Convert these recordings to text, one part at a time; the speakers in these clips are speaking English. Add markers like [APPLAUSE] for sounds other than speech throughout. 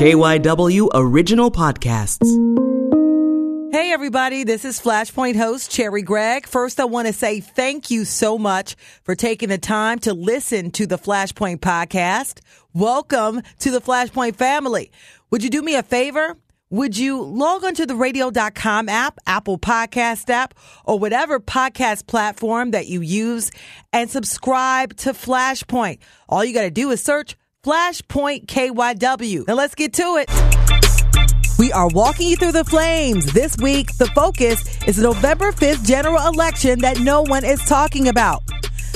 KYW Original Podcasts. Hey, everybody, this is Flashpoint host Cherri Gregg. First, I want to say thank you so much for taking the time to listen to the Flashpoint podcast. Welcome to the Flashpoint family. Would you do me a favor? Would you log onto the radio.com app, Apple Podcast app, or whatever podcast platform that you use and subscribe to Flashpoint? All you got to do is search Flashpoint KYW. Now let's get to it. We are walking you through the flames. This week, the focus is the November 5th general election that no one is talking about.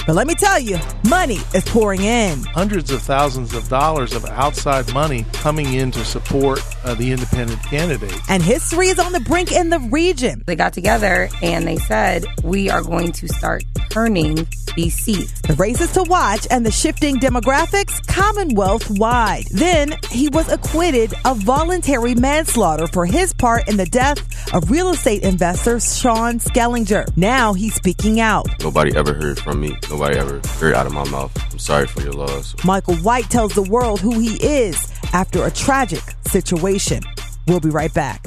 But let me tell you, money is pouring in. Hundreds of thousands of dollars of outside money coming in to support uh, the independent candidate. And history is on the brink in the region. They got together and they said, We are going to start turning these seats. The races to watch and the shifting demographics Commonwealth wide. Then he was acquitted of voluntary manslaughter for his part in the death of real estate investor Sean Schellenger. Now he's speaking out. Nobody ever heard from me. Nobody ever heard out of my mouth. I'm sorry for your loss. Michael White tells the world who he is after a tragic situation. We'll be right back.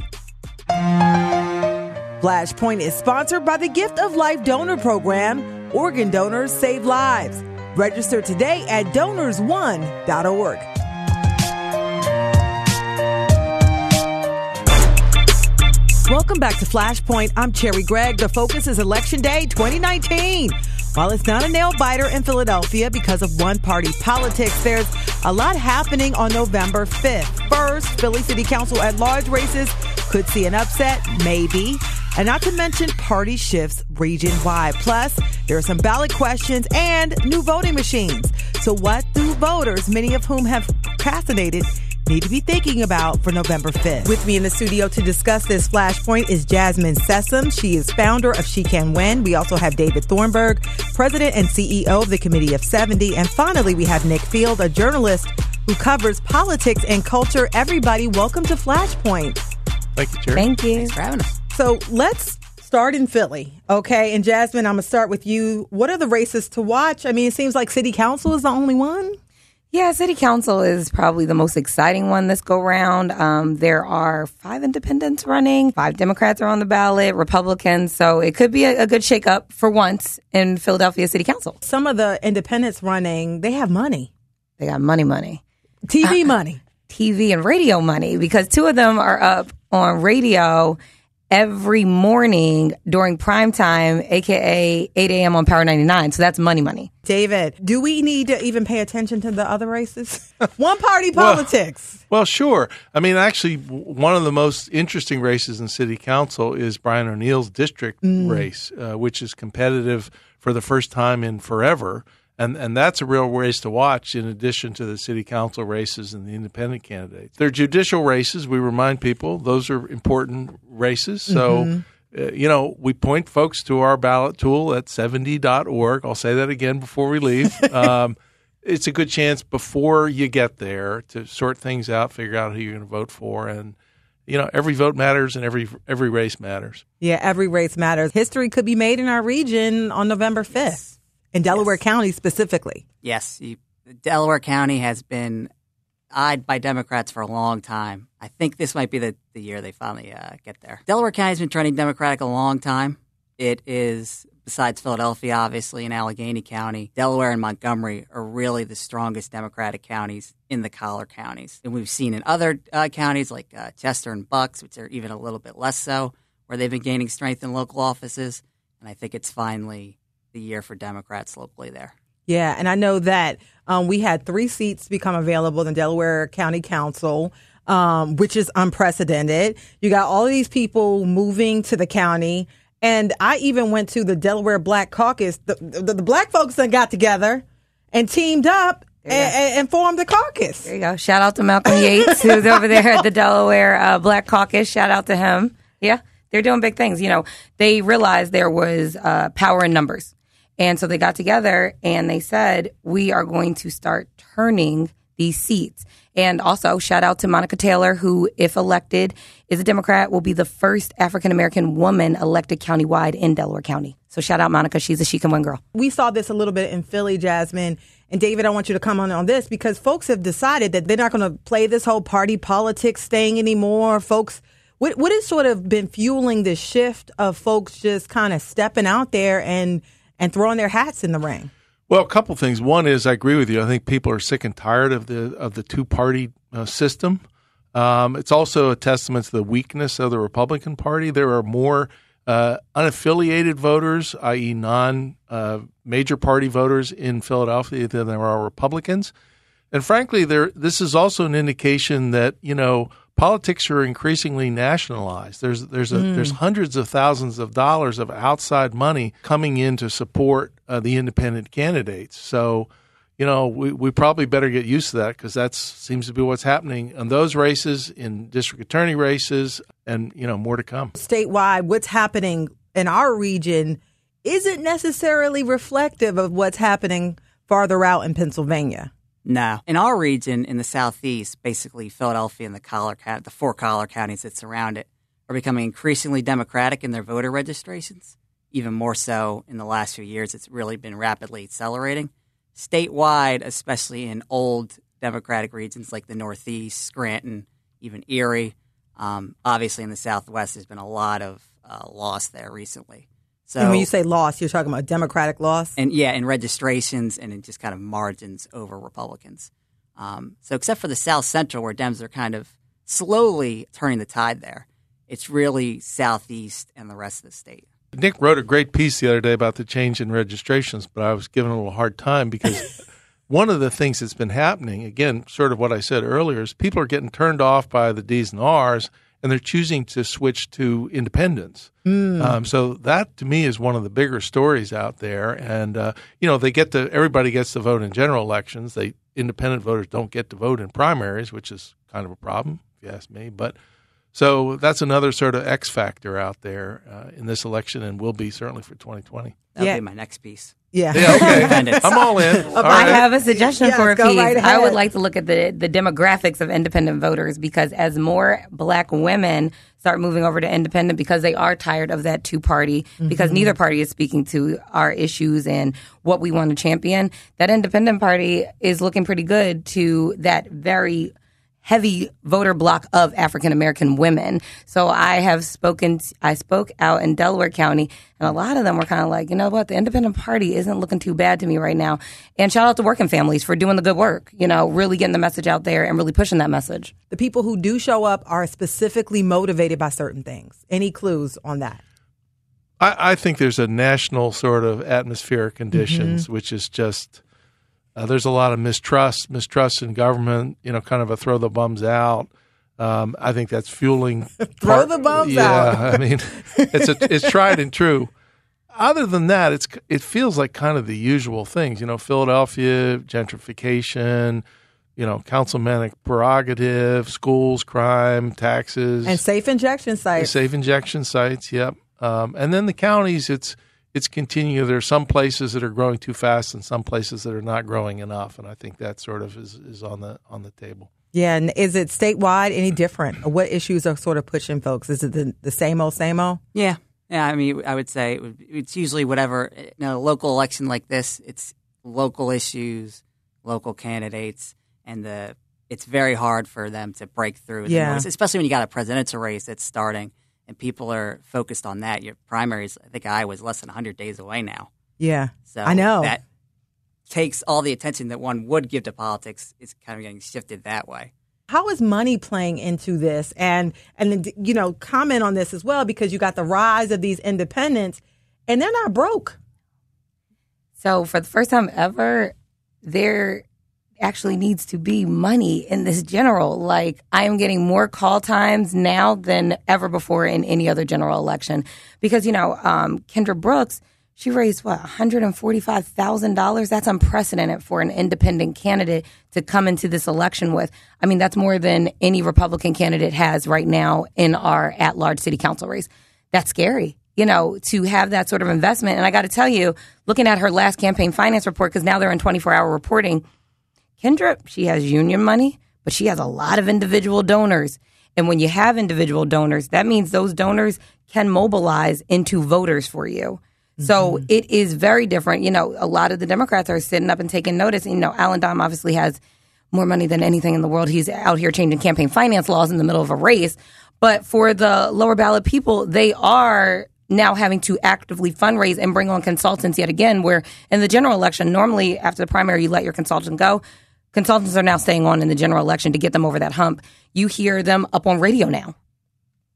Flashpoint is sponsored by the Gift of Life Donor Program. Organ donors save lives. Register today at donorsone.org. Welcome back to Flashpoint. I'm Cherri Gregg. The focus is Election Day 2019. While it's not a nail biter in Philadelphia because of one party politics, there's a lot happening on November 5th. First, Philly City Council at large races could see an upset, maybe. And not to mention party shifts region wide. Plus, there are some ballot questions and new voting machines. So, what do voters, many of whom have procrastinated, need to be thinking about for November 5th. With me in the studio to discuss this flashpoint is Jasmine Sessoms. She is founder of She Can Win. We also have David Thornburg, president and CEO of the Committee of 70. And finally, we have Nick Field, a journalist who covers politics and culture. Everybody, welcome to Flashpoint. Thank you, Cherri. Thank you. Thanks for having us. So let's start in Philly, okay? And Jasmine, I'm going to start with you. What are the races to watch? I mean, it seems like City Council is the only one. Yeah, City Council is probably the most exciting one this go round. Um, there are five independents running, five Democrats are on the ballot, Republicans. So it could be a, a good shakeup for once in Philadelphia City Council. Some of the independents running, they have money, They got money, money, TV money. TV and radio money because two of them are up on radio every morning during prime time, aka 8 a.m. on Power 99. So that's money, money. David, do we need to even pay attention to the other races? [LAUGHS] one party politics. Well, sure. I mean, actually, one of the most interesting races in city council is Brian O'Neill's district race, uh, which is competitive for the first time in forever. And, and that's a real race to watch in addition to the city council races and the independent candidates. They're judicial races. We remind people those are important races. So, uh, you know, we point folks to our ballot tool at 70.org. I'll say that again before we leave. [LAUGHS] Um, it's a good chance before you get there to sort things out, figure out who you're going to vote for, and you know every vote matters and every every race matters. Yeah, every race matters. History could be made in our region on November 5th, in Delaware County specifically. Yes, you, Delaware County has been eyed by Democrats for a long time. I think this might be the, the year they finally uh, get there. Delaware County's been trending Democratic a long time. It is, besides Philadelphia, obviously, in Allegheny County, Delaware and Montgomery are really the strongest Democratic counties in the collar counties. And we've seen in other uh, counties like uh, Chester and Bucks, which are even a little bit less so, where they've been gaining strength in local offices. And I think it's finally the year for Democrats locally there. Yeah, and I know that um, we had three seats become available in Delaware County Council, um, which is unprecedented. You got all of these people moving to the county, and I even went to the Delaware Black Caucus. The, the, the black folks that got together and teamed up and, and, and formed the caucus. There you go. Shout out to Malcolm Yates, who's over there at the Delaware uh, Black Caucus. Shout out to him. Yeah, they're doing big things. You know, they realized there was uh, power in numbers. And so they got together and they said, we are going to start turning these seats. And also, shout out to Monica Taylor, who, if elected, is a Democrat, will be the first African American woman elected countywide in Delaware County. So shout out Monica. She's a She Can Win girl. we saw this a little bit in Philly, Jasmine, and David, I want you to come on on this because folks have decided that they're not going to play this whole party politics thing anymore. Folks, what what has sort of been fueling this shift of folks just kind of stepping out there and and throwing their hats in the ring? Well, a couple things. One is I agree with you. I think people are sick and tired of the of the two party uh, system. Um, it's also a testament to the weakness of the Republican Party. There are more uh, unaffiliated voters, i.e., non uh, major party voters in Philadelphia than there are Republicans. And frankly, there this is also an indication that you know politics are increasingly nationalized. There's there's a, mm. there's hundreds of thousands of dollars of outside money coming in to support uh, the independent candidates. So you know, we, we probably better get used to that because that seems to be what's happening in those races, in district attorney races, and, you know, more to come. Statewide, what's happening in our region isn't necessarily reflective of what's happening farther out in Pennsylvania. No. In our region, in the southeast, basically Philadelphia and the collar the four collar counties that surround it, are becoming increasingly democratic in their voter registrations. Even more so in the last few years, it's really been rapidly accelerating statewide, especially in old Democratic regions like the Northeast, Scranton, even Erie. Um, obviously, in the Southwest, there's been a lot of uh, loss there recently. So, and when you say loss, you're talking about Democratic loss, and yeah, in registrations and in just kind of margins over Republicans. Um, so, except for the South Central, where Dems are kind of slowly turning the tide there, it's really Southeast and the rest of the state. Nick wrote a great piece the other day about the change in registrations, but I was given a little hard time because [LAUGHS] one of the things that's been happening, again, sort of what I said earlier, is people are getting turned off by the D's and R's and they're choosing to switch to independence. Mm. Um, so that to me is one of the bigger stories out there. And uh, you know, they get to everybody gets to vote in general elections. They independent voters don't get to vote in primaries, which is kind of a problem if you ask me. But so that's another sort of X factor out there uh, in this election, and will be certainly for 2020. That'll yeah. be my next piece. Yeah. yeah okay. [LAUGHS] I'm all in. [LAUGHS] All I right. have a suggestion yes, for a piece. Right I would like to look at the, the demographics of independent voters because as more black women start moving over to independent because they are tired of that two party, mm-hmm. because neither party is speaking to our issues and what we want to champion, that independent party is looking pretty good to that very – heavy voter block of African American women. So I have spoken, I spoke out in Delaware County, and a lot of them were kind of like, you know what, the independent party isn't looking too bad to me right now. And shout out to working families for doing the good work, you know, really getting the message out there and really pushing that message. The people who do show up are specifically motivated by certain things. Any clues on that? I, I think there's a national sort of atmospheric conditions, mm-hmm. which is just uh, there's a lot of mistrust, mistrust in government. You know, kind of a throw the bums out. Um, I think that's fueling. [LAUGHS] throw part, the bums yeah, out. Yeah, I mean, it's a, it's [LAUGHS] tried and true. Other than that, it's it feels like kind of the usual things. You know, Philadelphia gentrification. You know, councilmanic prerogative, schools, crime, taxes, and safe injection sites. Safe injection sites. Yep. Um, and then the counties, it's it's continuing. There are some places that are growing too fast, and some places that are not growing enough. And I think that sort of is, is on the on the table. Yeah, and is it statewide any different? What issues are sort of pushing folks? Is it the, the same old, same old? Yeah, yeah. I mean, I would say it's usually whatever. You know, a local election like this, it's local issues, local candidates, and the it's very hard for them to break through. Yeah, especially when you got a presidential race that's starting and people are focused on that. Your primaries, I think I was less than 100 days away now. Yeah, so I know that takes all the attention that one would give to politics is kind of getting shifted that way. How is money playing into this? And and you know, comment on this as well because you got the rise of these independents, and they're not broke. So for the first time ever, they're actually needs to be money in this general. Like I am getting more call times now than ever before in any other general election because you know um, Kendra Brooks. She raised what $145,000. That's unprecedented for an independent candidate to come into this election with. I mean, that's more than any Republican candidate has right now in our at large city council race. That's scary, you know, to have that sort of investment. And I got to tell you, looking at her last campaign finance report, because now they're in 24 hour reporting, Kendra, she has union money, but she has a lot of individual donors. And when you have individual donors, that means those donors can mobilize into voters for you. So mm-hmm. it is very different. You know, a lot of the Democrats are sitting up and taking notice. You know, Allan Domb obviously has more money than anything in the world. He's out here changing campaign finance laws in the middle of a race. But for the lower ballot people, they are now having to actively fundraise and bring on consultants yet again, where in the general election, normally after the primary, you let your consultant go. Consultants are now staying on in the general election to get them over that hump. You hear them up on radio now.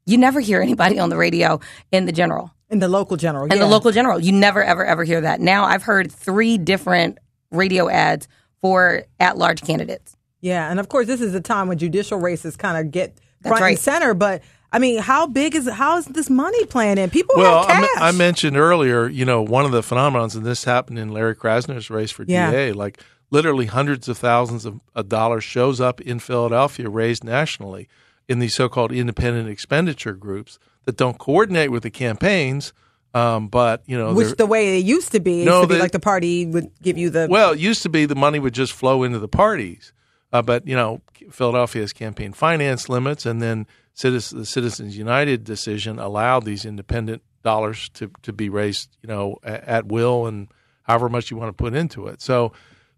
You never hear anybody on the radio in the general. In the local general. And yeah. the local general, you never, ever, ever hear that. Now I've heard three different radio ads for at large candidates. Yeah, and of course, this is a time when judicial races kind of get That's front right. and center. But I mean, how big is how is this money playing in? People Well, have I, cash. me- I mentioned earlier, you know, one of the phenomenons, and this happened in Larry Krasner's race for Yeah. DA, like literally hundreds of thousands of, of dollars shows up in Philadelphia, raised nationally in these so-called independent expenditure groups that don't coordinate with the campaigns, um, but you know, Which the way it used to be, No, used to be like the party would give you the Well, it used to be the money would just flow into the parties, uh, but you know, Philadelphia has campaign finance limits, and then Citizens, the Citizens United decision allowed these independent dollars to to be raised, you know, at, at will and however much you want to put into it. So,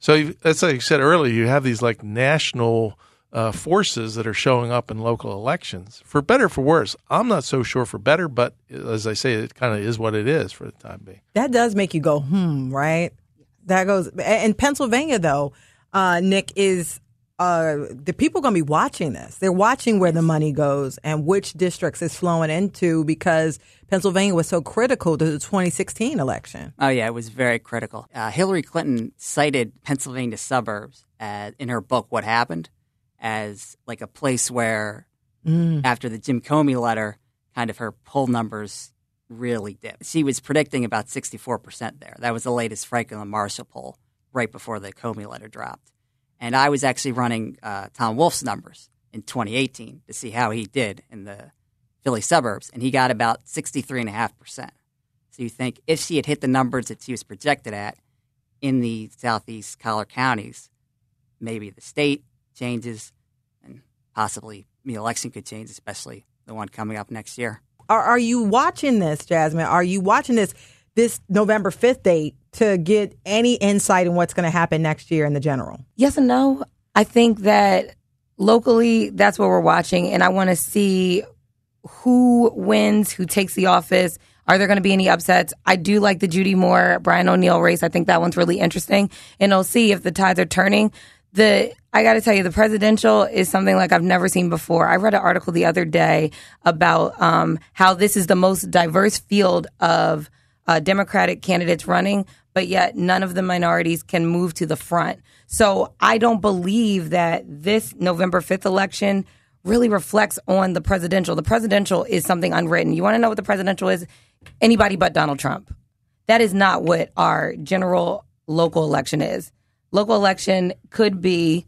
so that's like said earlier, you have these like national. Uh, forces that are showing up in local elections, for better for worse. I'm not so sure for better, but as I say, it kind of is what it is for the time being. that does make you go hmm, right? That goes in Pennsylvania though. Uh, Nick is uh, the people going to be watching this. They're watching where the money goes and which districts it's flowing into because Pennsylvania was so critical to the 2016 election. Oh yeah, it was very critical. Uh, Hillary Clinton cited Pennsylvania suburbs as, in her book "What Happened" as like a place where, after the Jim Comey letter, kind of her poll numbers really dipped. She was predicting about sixty-four percent there. That was the latest Franklin Marshall poll right before the Comey letter dropped. And I was actually running uh, Tom Wolf's numbers in 2018 to see how he did in the Philly suburbs, and he got about 63.5%. So you think if she had hit the numbers that she was projected at in the southeast collar counties, maybe the state changes and possibly the election could change, especially the one coming up next year. Are, are you watching this, Jasmine? Are you watching this this November 5th date to get any insight in what's going to happen next year in the general? Yes and no. I think that locally, that's what we're watching, and I want to see who wins, who takes the office. Are there going to be any upsets? I do like the Judy Moore, Brian O'Neill race. I think that one's really interesting, and I'll see if the tides are turning. The I got to tell you, the presidential is something like I've never seen before. I read an article the other day about um, how this is the most diverse field of uh, Democratic candidates running, but yet none of the minorities can move to the front. So I don't believe that this November 5th election really reflects on the presidential. The presidential is something unwritten. You want to know what the presidential is? Anybody but Donald Trump. That is not what our general local election is. Local election could be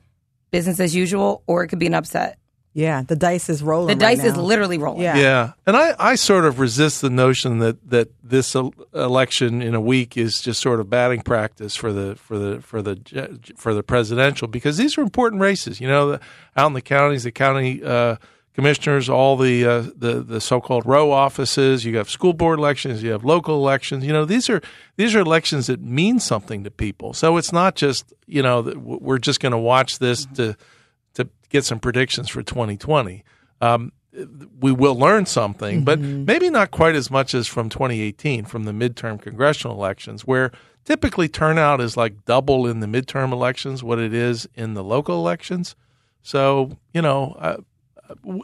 business as usual or it could be an upset. Yeah, the dice is rolling. The right dice is literally rolling. Yeah. Yeah, and I, I sort of resist the notion that, that this el- election in a week is just sort of batting practice for the for the for the for the presidential because these are important races. You know, the, out in the counties, the county uh, commissioners, all the uh, the the so-called row offices. You have school board elections, you have local elections. You know, these are these are elections that mean something to people. So it's not just you know that we're just going to watch this to to get some predictions for 2020. Um, we will learn something, but maybe not quite as much as from 2018, from the midterm congressional elections, where typically turnout is like double in the midterm elections what it is in the local elections. So, you know, I,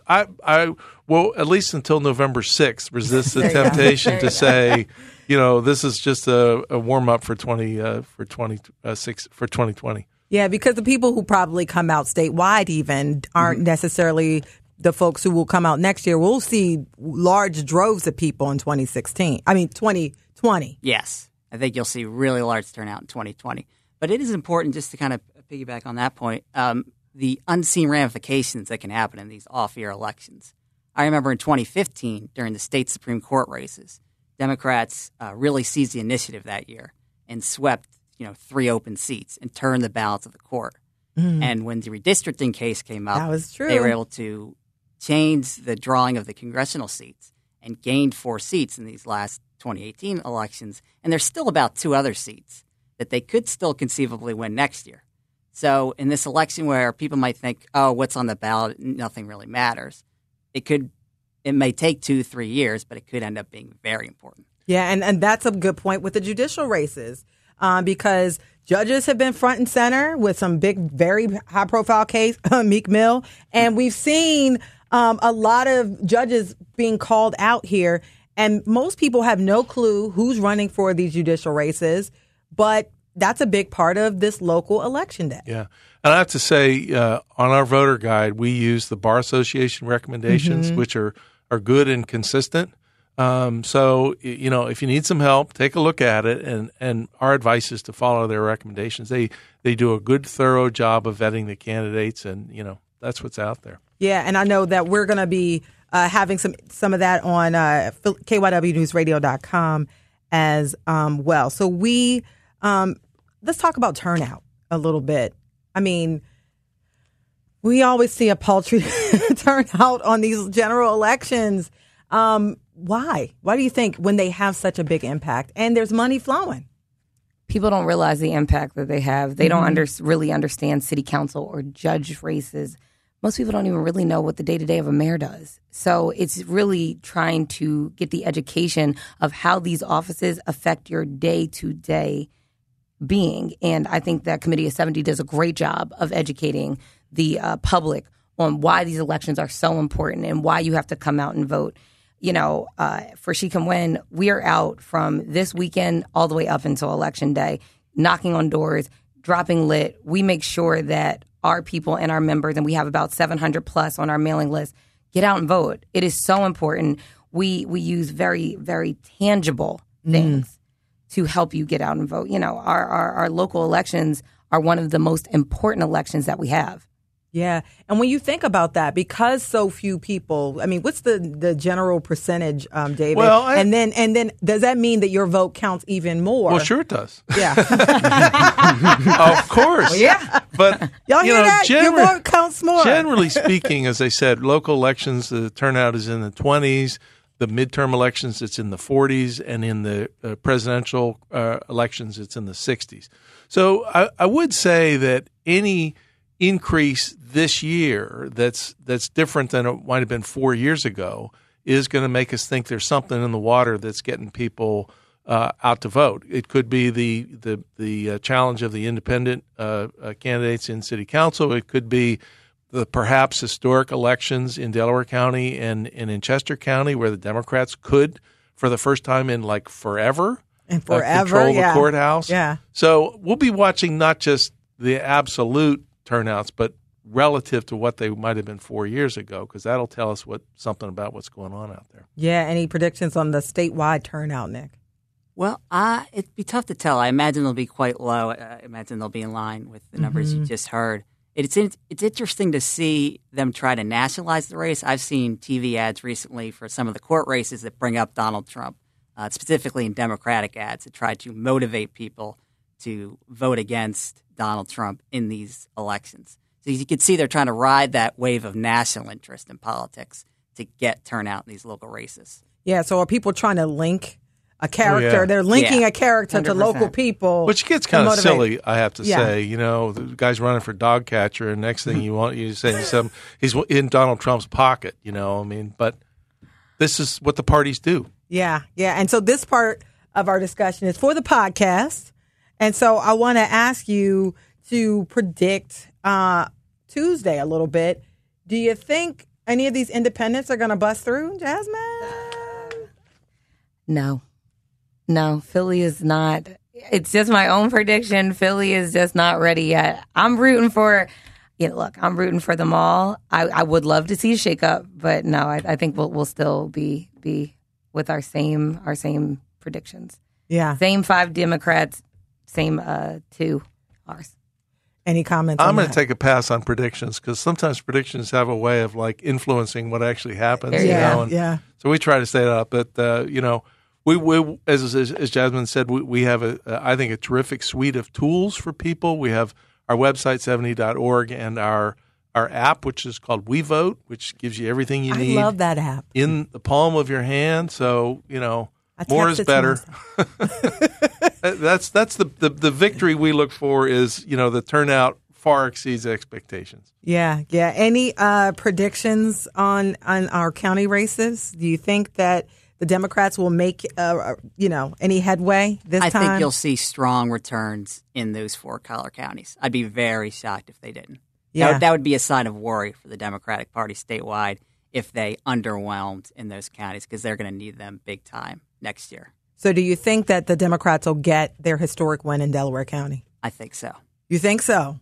I, I will at least until November 6th resist the [LAUGHS] temptation to say, you know, this is just a, a warm up for 20 uh, for 20 uh, six for 2020. Yeah, because the people who probably come out statewide even aren't Mm-hmm. necessarily the folks who will come out next year. We'll see large droves of people in 2016. I mean, 2020. Yes, I think you'll see really large turnout in 2020. But it is important just to kind of piggyback on that point um, the unseen ramifications that can happen in these off year elections. I remember in 2015, during the state Supreme Court races, Democrats uh, really seized the initiative that year and swept you know three open seats and turn the balance of the court. Mm. And when the redistricting case came up, That was true. they were able to change the drawing of the congressional seats and gained four seats in these last 2018 elections, and there's still about two other seats that they could still conceivably win next year. So in this election where people might think, "Oh, what's on the ballot? Nothing really matters," it could, it may take two, three years, but it could end up being very important. Yeah, and, and that's a good point with the judicial races um, because judges have been front and center with some big, very high profile case, [LAUGHS] Meek Mill. And we've seen um, a lot of judges being called out here. And most people have no clue who's running for these judicial races, but that's a big part of this local election day. Yeah. And I have to say, uh, on our voter guide, we use the Bar Association recommendations, Mm-hmm. which are, are good and consistent. Um, so, you know, if you need some help, take a look at it. And, and our advice is to follow their recommendations. They, they do a good, thorough job of vetting the candidates, and, you know, that's what's out there. Yeah, and I know that we're going to be uh, having some some of that on uh, KYWNewsRadio.com as um, well. So we um, let's talk about turnout a little bit. I mean, we always see a paltry [LAUGHS] turnout on these general elections. Um, why? Why do you think when they have such a big impact and there's money flowing? people don't realize the impact that they have. They don't under, really understand city council or judge races. Most people don't even really know what the day to day of a mayor does. So it's really trying to get the education of how these offices affect your day to day being. And I think that Committee of 70 does a great job of educating the uh, public on why these elections are so important and why you have to come out and vote. You know, uh, for She Can Win, we are out from this weekend all the way up until election day, knocking on doors, dropping lit. We make sure that our people and our members, and we have about 700 plus on our mailing list, get out and vote. It is so important. We we use very very tangible things to help you get out and vote. You know, our, our, our local elections are one of the most important elections that we have. Yeah, and when you think about that, because so few people, I mean, what's the the general percentage, um, David? Well, I- and then and then does that mean that your vote counts even more? Well, sure it does. Yeah, [LAUGHS] of course. yeah. But Y'all you hear know, that? Your generally- vote counts more. Generally speaking, as I said, local elections, the turnout is in the 20s. The midterm elections, it's in the 40s. And in the uh, presidential uh, elections, it's in the 60s. So I, I would say that any increase this year that's that's different than it might have been four years ago is going to make us think there's something in the water that's getting people uh, out to vote. It could be the the the uh, challenge of the independent uh, uh, candidates in city council. It could be the perhaps historic elections in Delaware County and, and in Chester County, where the Democrats could, for the first time in like forever, And uh, forever, control yeah. the courthouse. Yeah. So we'll be watching not just the absolute turnouts, but relative to what they might have been four years ago, because that'll tell us what something about what's going on out there. Yeah. Any predictions on the statewide turnout, Nick? Well, uh, it'd be tough to tell. I imagine they'll be quite low. I imagine they'll be in line with the numbers you just heard. It's it's interesting to see them try to nationalize the race. I've seen TV ads recently for some of the court races that bring up Donald Trump, uh, specifically in Democratic ads that try to motivate people to vote against Donald Trump in these elections. So you can see they're trying to ride that wave of national interest in politics to get turnout in these local races. Yeah. So are people trying to link a character? Oh, yeah. They're linking Yeah. a character to 100%. local people, Which gets kind of motivate. silly, I have to Yeah. say. You know, the guy's running for dog catcher, and next thing you want, you say some, he's in Donald Trump's pocket. You know, I mean, but this is what the parties do. Yeah, yeah. And so this part of our discussion is for the podcast. And so I want to ask you to predict uh, Tuesday a little bit. Do you think any of these independents are going to bust through, Jasmine? No, no, Philly is not. It's just my own prediction. Philly is just not ready yet. I'm rooting for. You know, look, I'm rooting for them all. I, I would love to see a shakeup, but no, I, I think we'll we'll still be be with our same our same predictions. Yeah. Same five Democrats, same uh two ours. Any comments? I'm going to take a pass on predictions because sometimes predictions have a way of like influencing what actually happens. There you you Yeah, know, and yeah. So we try to stay that up, but uh, you know, we, we as, as as Jasmine said, we, we have a I think a terrific suite of tools for people. We have our website 70.org and our our app, which is called We Vote, which gives you everything you I need love that app. in the palm of your hand. So you know, I More is better. [LAUGHS] [LAUGHS] that's that's the, the the victory we look for is you know the turnout far exceeds expectations. Yeah, yeah. Any uh, predictions on on our county races? Do you think that the Democrats will make uh, you know any headway this I time? think you'll see strong returns in those four collar counties. I'd be very shocked if they didn't. Yeah. That, that would be a sign of worry for the Democratic Party statewide if they underwhelmed in those counties because they're going to need them big time next year. So, do you think that the Democrats will get their historic win in Delaware County? I think so. You think so?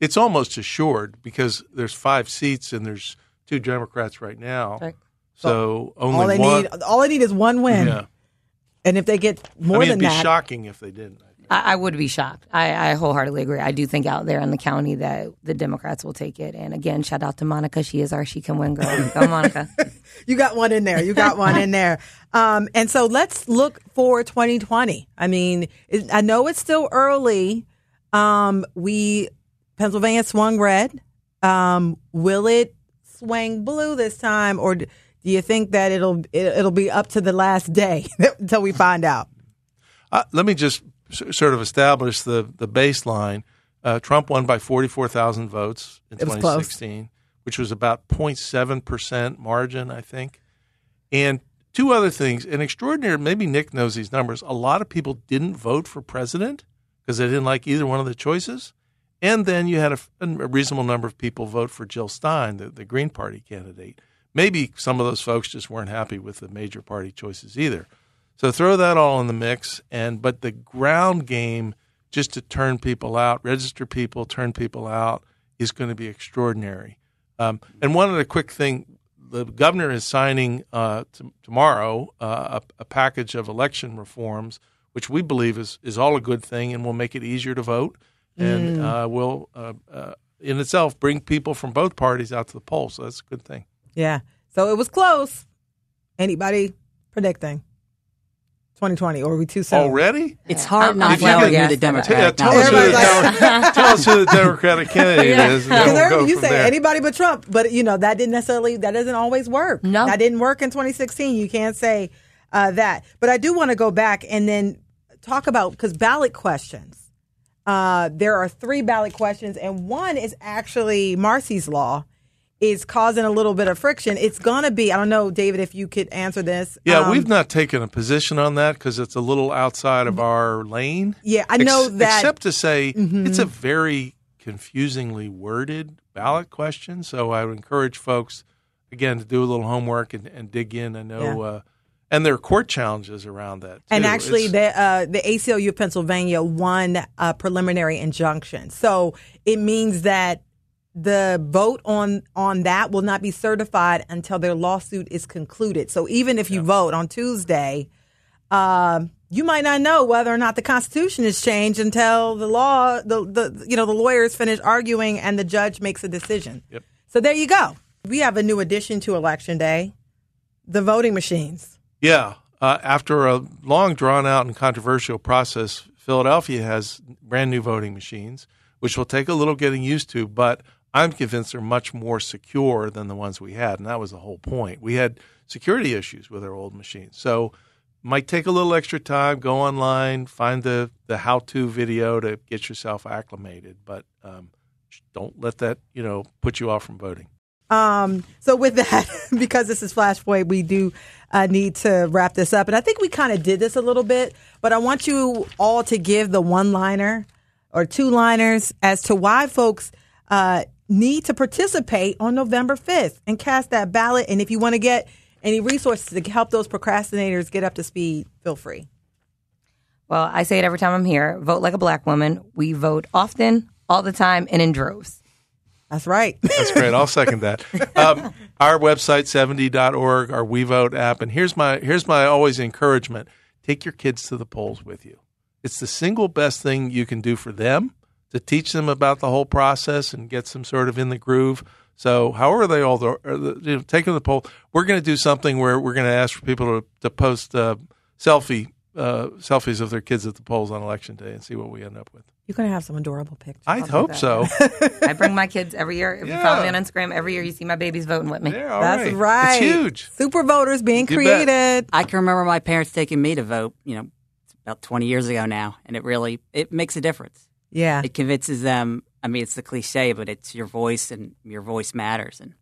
It's almost assured because there's five seats and there's two Democrats right now. Right. So only all they one. need, all they need is one win, yeah, and if they get more I mean than it'd be that, shocking if they didn't. I, I would be shocked. I, I wholeheartedly agree. I do think out there in the county that the Democrats will take it. And again, shout out to Monica. She is our she can win girl. Go [LAUGHS] Monica. you got one in there. You got one in there. Um, and so let's look for 2020. I mean, it, I know it's still early. Um, we Pennsylvania swung red. Um, will it swing blue this time, or do you think that it'll it, it'll be up to the last day [LAUGHS] until we find out? Uh, let me just s- sort of establish the the baseline. Uh, Trump won by 44,000 votes in It close. 2016, which was about 0.7 percent margin, I think. And two other things, an extraordinary. Maybe Nick knows these numbers. A lot of people didn't vote for president because they didn't like either one of the choices. And then you had a, a reasonable number of people vote for Jill Stein, the, the Green Party candidate. Maybe some of those folks just weren't happy with the major party choices either. So throw that all in the mix, and but the ground game just to turn people out, register people, turn people out is going to be extraordinary. Um, and one other quick thing: the governor is signing uh, t- tomorrow uh, a, a package of election reforms, which we believe is is all a good thing and will make it easier to vote, and uh, will uh, uh, in itself bring people from both parties out to the polls. So that's a good thing. Yeah. So it was close. Anybody predicting 2020, or are we too soon? Already? It's hard I'm not not to well, who yes, the but- Democratic Tell, tell us who the, [LAUGHS] tell us who the Democratic candidate is. And we'll go you from say there. anybody but Trump, but you know that didn't necessarily that doesn't always work. No. that didn't work in 2016. You can't say uh, that. But I do want to go back and then talk about because ballot questions. Uh, there are three ballot questions, and one is actually Marsy's law is causing a little bit of friction. It's gonna be. I don't know, David, if you could answer this. Yeah, Um, we've not taken a position on that because it's a little outside of our lane. Yeah, I know that- Mm-hmm. Except to say, it's a very confusingly worded ballot question. So I would encourage folks, again, to do a little homework and, and dig in. I know, Yeah. uh, and there are court challenges around that. And actually, It's- the uh, the ACLU of Pennsylvania won a preliminary injunction, so it means that the vote on on that will not be certified until their lawsuit is concluded. So even if you vote on Tuesday, um, you might not know whether or not the Constitution is changed until the law, the, the you know the lawyers finish arguing and the judge makes a decision. Yep. So there you go. We have a new addition to Election Day: the voting machines. Yeah. Uh, after a long, drawn out, and controversial process, Philadelphia has brand new voting machines, which will take a little getting used to, but I'm convinced they're much more secure than the ones we had. And that was the whole point. We had security issues with our old machines. So might take a little extra time, go online, find the, the how to video to get yourself acclimated, but um, don't let that, you know, put you off from voting. Um, so with that, [LAUGHS] because this is Flashpoint, we do uh, need to wrap this up. And I think we kind of did this a little bit, but I want you all to give the one liner or two liners as to why folks uh, need to participate on November 5th and cast that ballot. And if you want to get any resources to help those procrastinators get up to speed, feel free. Well, I say it every time I'm here. Vote like a black woman. We vote often, all the time, and in droves. That's right. That's great. I'll second that. [LAUGHS] Um, our website, 70.org, our WeVote app. And here's my, here's my always encouragement take your kids to the polls with you. It's the single best thing you can do for them to teach them about the whole process and get them sort of in the groove. So, however they all are, you know, take them to the poll. We're going to do something where we're going to ask for people to, to post uh, selfie uh, selfies of their kids at the polls on election day and see what we end up with. You're going to have some adorable pictures. I I'll hope so. [LAUGHS] I bring my kids every year. If you follow me on Instagram, every year you see my babies voting with me. Yeah, That's right. It's huge. Super voters being You bet. created. I can remember my parents taking me to vote. You know, about 20 years ago now, and it really it makes a difference. Yeah. It convinces them. I mean, it's the cliche, but it's your voice, and your voice matters, and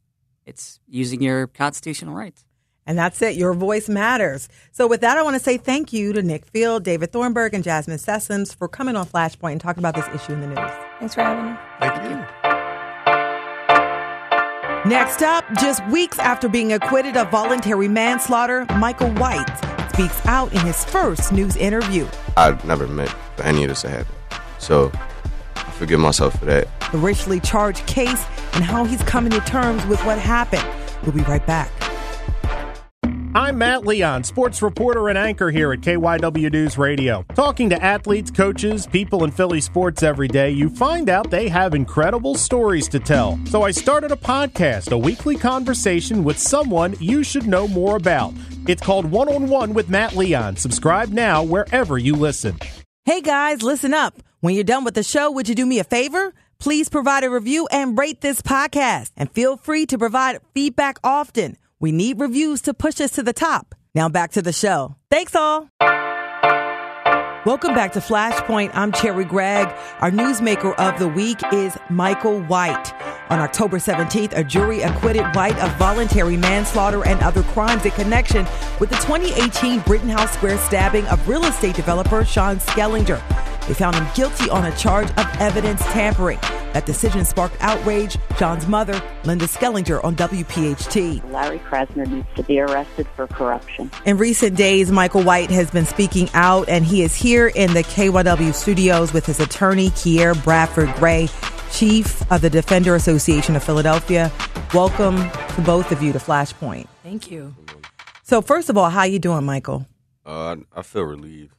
it's using your constitutional rights. And that's it. Your voice matters. So, with that, I want to say thank you to Nick Field, David Thornburg, and Jasmine Sessoms for coming on Flashpoint and talking about this issue in the news. Thanks for having me. Thank you. Next up, just weeks after being acquitted of voluntary manslaughter, Michael White speaks out in his first news interview. I've never meant for any of this to happen. So I forgive myself for that. The racially charged case and how he's coming to terms with what happened. We'll be right back. I'm Matt Leon, sports reporter and anchor here at KYW News Radio. Talking to athletes, coaches, people in Philly sports every day, you find out they have incredible stories to tell. So I started a podcast, a weekly conversation with someone you should know more about. It's called One on One with Matt Leon. Subscribe now wherever you listen. Hey guys, listen up. When you're done with the show, would you do me a favor? Please provide a review and rate this podcast. And feel free to provide feedback often. We need reviews to push us to the top. Now back to the show. Thanks all. Welcome back to Flashpoint. I'm Cherri Gregg. Our newsmaker of the week is Michael White. On October 17th, a jury acquitted White of voluntary manslaughter and other crimes in connection with the 2018 Rittenhouse Square stabbing of real estate developer Sean Schellenger. They found him guilty on a charge of evidence tampering. That decision sparked outrage. Sean's mother, Linda Schellenger, on WPHT. Larry Krasner needs to be arrested for corruption. In recent days, Michael White has been speaking out, and he is here in the KYW studios with his attorney, Keir Bradford-Grey, chief of the Defender Association of Philadelphia. Welcome to both of you to Flashpoint. Thank you. So, first of all, how you doing, Michael? Uh, I, I feel relieved.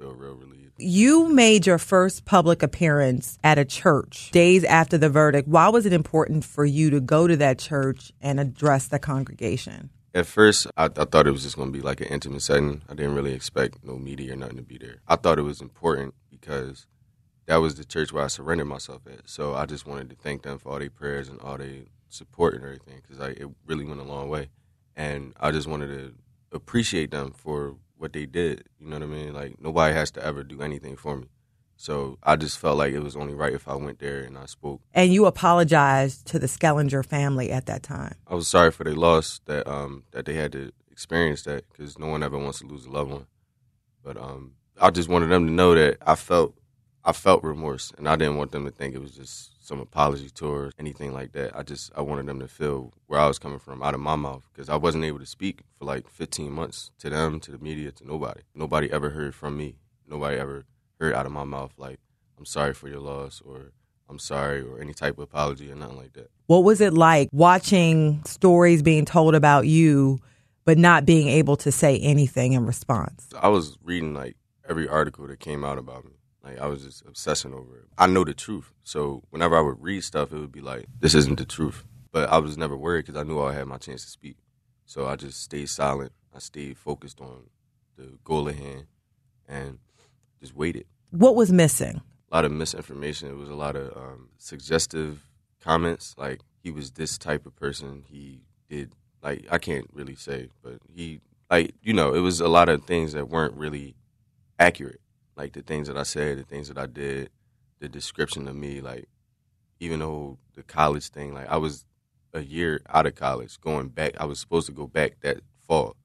Feel real relieved. You made your first public appearance at a church days after the verdict. Why was it important for you to go to that church and address the congregation? At first, I, I thought it was just going to be like an intimate setting. I didn't really expect no media or nothing to be there. I thought it was important because that was the church where I surrendered myself at. So I just wanted to thank them for all their prayers and all their support and everything because it really went a long way. And I just wanted to appreciate them for what they did. You know what I mean? Like nobody has to ever do anything for me. So I just felt like it was only right if I went there and I spoke. And you apologized to the Schellenger family at that time. I was sorry for their loss that um that they had to experience that because no one ever wants to lose a loved one. But um, I just wanted them to know that I felt I felt remorse, and I didn't want them to think it was just some apology tour or anything like that. I just I wanted them to feel where I was coming from out of my mouth because I wasn't able to speak for like 15 months to them, to the media, to nobody. Nobody ever heard from me. Nobody ever heard out of my mouth like I'm sorry for your loss or I'm sorry or any type of apology or nothing like that. What was it like watching stories being told about you, but not being able to say anything in response? I was reading like every article that came out about me. Like I was just obsessing over it. I know the truth, so whenever I would read stuff, it would be like, "This isn't the truth." But I was never worried because I knew I had my chance to speak. So I just stayed silent. I stayed focused on the goal at hand, and just waited. What was missing? A lot of misinformation. It was a lot of um, suggestive comments, like he was this type of person. He did like I can't really say, but he like you know it was a lot of things that weren't really accurate. Like the things that I said, the things that I did, the description of me, like even though the college thing, like I was a year out of college, going back. I was supposed to go back that fall,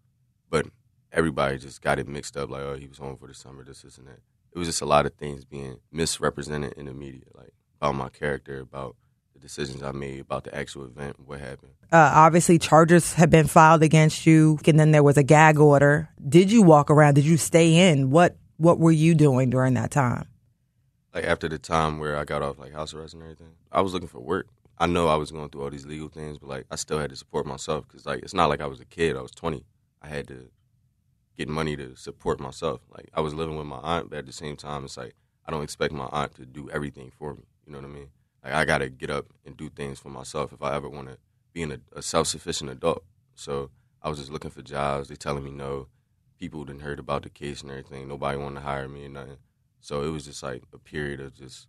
but everybody just got it mixed up. Like, oh, he was home for the summer, this, this, and that. It was just a lot of things being misrepresented in the media, like about my character, about the decisions I made, about the actual event, what happened. Uh, obviously, charges have been filed against you, and then there was a gag order. Did you walk around? Did you stay in? What What were you doing during that time? Like after the time where I got off like house arrest and everything, I was looking for work. I know I was going through all these legal things, but like I still had to support myself because like it's not like I was a kid. I was 20. I had to get money to support myself. Like I was living with my aunt, but at the same time, it's like I don't expect my aunt to do everything for me. You know what I mean? Like I got to get up and do things for myself if I ever want to be a, a self-sufficient adult. So I was just looking for jobs. They telling me no. People didn't heard about the case and everything. Nobody wanted to hire me or nothing. So it was just like a period of just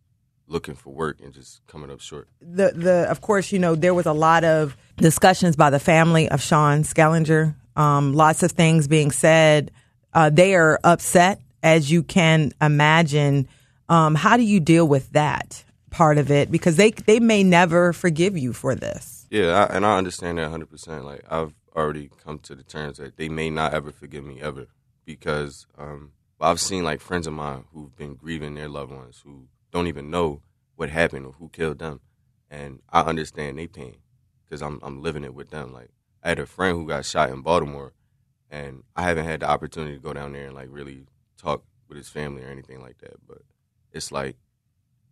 looking for work and just coming up short. The the of course you know there was a lot of discussions by the family of Sean Schellenger. Um, lots of things being said. Uh, they are upset, as you can imagine. Um, how do you deal with that part of it? Because they they may never forgive you for this. Yeah, I, and I understand that 100%. Like, I've already come to the terms that they may not ever forgive me ever because um, I've seen like friends of mine who've been grieving their loved ones who don't even know what happened or who killed them, and I understand their pain because I'm I'm living it with them. Like, I had a friend who got shot in Baltimore, and I haven't had the opportunity to go down there and like really talk with his family or anything like that. But it's like